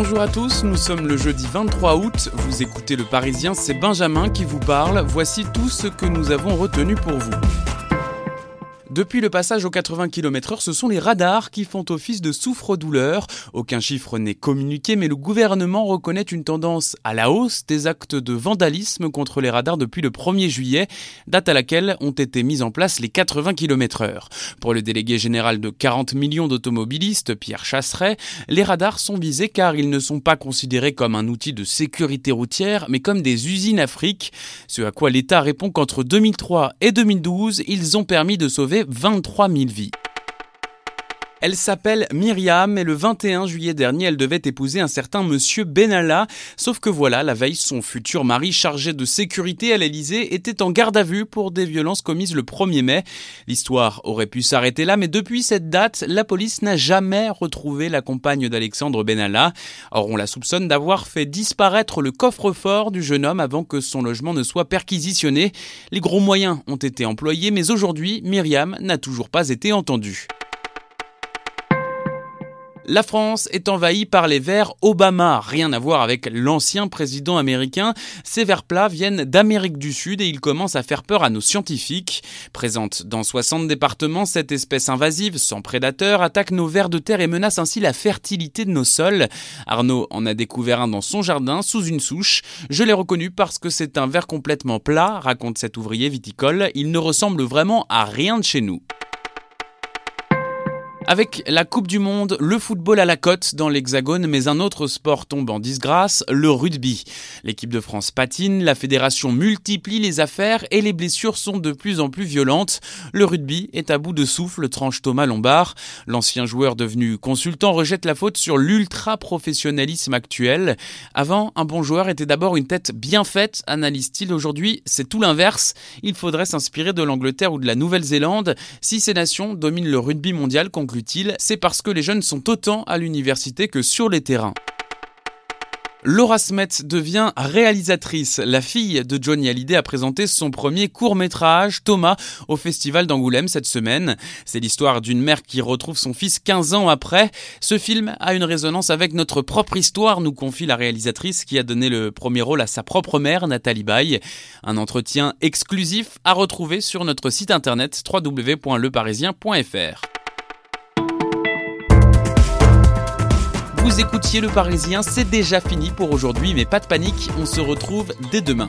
Bonjour à tous, nous sommes le jeudi 23 août, vous écoutez le Parisien, c'est Benjamin qui vous parle, voici tout ce que nous avons retenu pour vous. Depuis le passage aux 80 km/h, ce sont les radars qui font office de souffre-douleur. Aucun chiffre n'est communiqué, mais le gouvernement reconnaît une tendance à la hausse des actes de vandalisme contre les radars depuis le 1er juillet, date à laquelle ont été mis en place les 80 km/h. Pour le délégué général de 40 millions d'automobilistes, Pierre Chasseret, les radars sont visés car ils ne sont pas considérés comme un outil de sécurité routière, mais comme des usines afriques. Ce à quoi l'État répond qu'entre 2003 et 2012, ils ont permis de sauver 23 000 vies. Elle s'appelle Myriam et le 21 juillet dernier, elle devait épouser un certain monsieur Benalla. Sauf que voilà, la veille, son futur mari chargé de sécurité à l'Elysée était en garde à vue pour des violences commises le 1er mai. L'histoire aurait pu s'arrêter là, mais depuis cette date, la police n'a jamais retrouvé la compagne d'Alexandre Benalla. Or, on la soupçonne d'avoir fait disparaître le coffre-fort du jeune homme avant que son logement ne soit perquisitionné. Les gros moyens ont été employés, mais aujourd'hui, Myriam n'a toujours pas été entendue. La France est envahie par les vers Obama, rien à voir avec l'ancien président américain. Ces vers plats viennent d'Amérique du Sud et ils commencent à faire peur à nos scientifiques. Présente dans 60 départements, cette espèce invasive, sans prédateur, attaque nos vers de terre et menace ainsi la fertilité de nos sols. Arnaud en a découvert un dans son jardin, sous une souche. Je l'ai reconnu parce que c'est un ver complètement plat, raconte cet ouvrier viticole. Il ne ressemble vraiment à rien de chez nous. Avec la Coupe du Monde, le football à la cote dans l'Hexagone, mais un autre sport tombe en disgrâce, le rugby. L'équipe de France patine, la fédération multiplie les affaires et les blessures sont de plus en plus violentes. Le rugby est à bout de souffle, tranche Thomas Lombard. L'ancien joueur devenu consultant rejette la faute sur l'ultra-professionnalisme actuel. Avant, un bon joueur était d'abord une tête bien faite, analyse-t-il. Aujourd'hui, c'est tout l'inverse. Il faudrait s'inspirer de l'Angleterre ou de la Nouvelle-Zélande. Si ces nations dominent le rugby mondial, conclut c'est parce que les jeunes sont autant à l'université que sur les terrains. Laura Smet devient réalisatrice. La fille de Johnny Hallyday a présenté son premier court-métrage, Thomas, au Festival d'Angoulême cette semaine. C'est l'histoire d'une mère qui retrouve son fils 15 ans après. Ce film a une résonance avec notre propre histoire, nous confie la réalisatrice qui a donné le premier rôle à sa propre mère, Nathalie Baye. Un entretien exclusif à retrouver sur notre site internet www.leparisien.fr. Vous écoutiez Le Parisien, c'est déjà fini pour aujourd'hui, mais pas de panique, on se retrouve dès demain.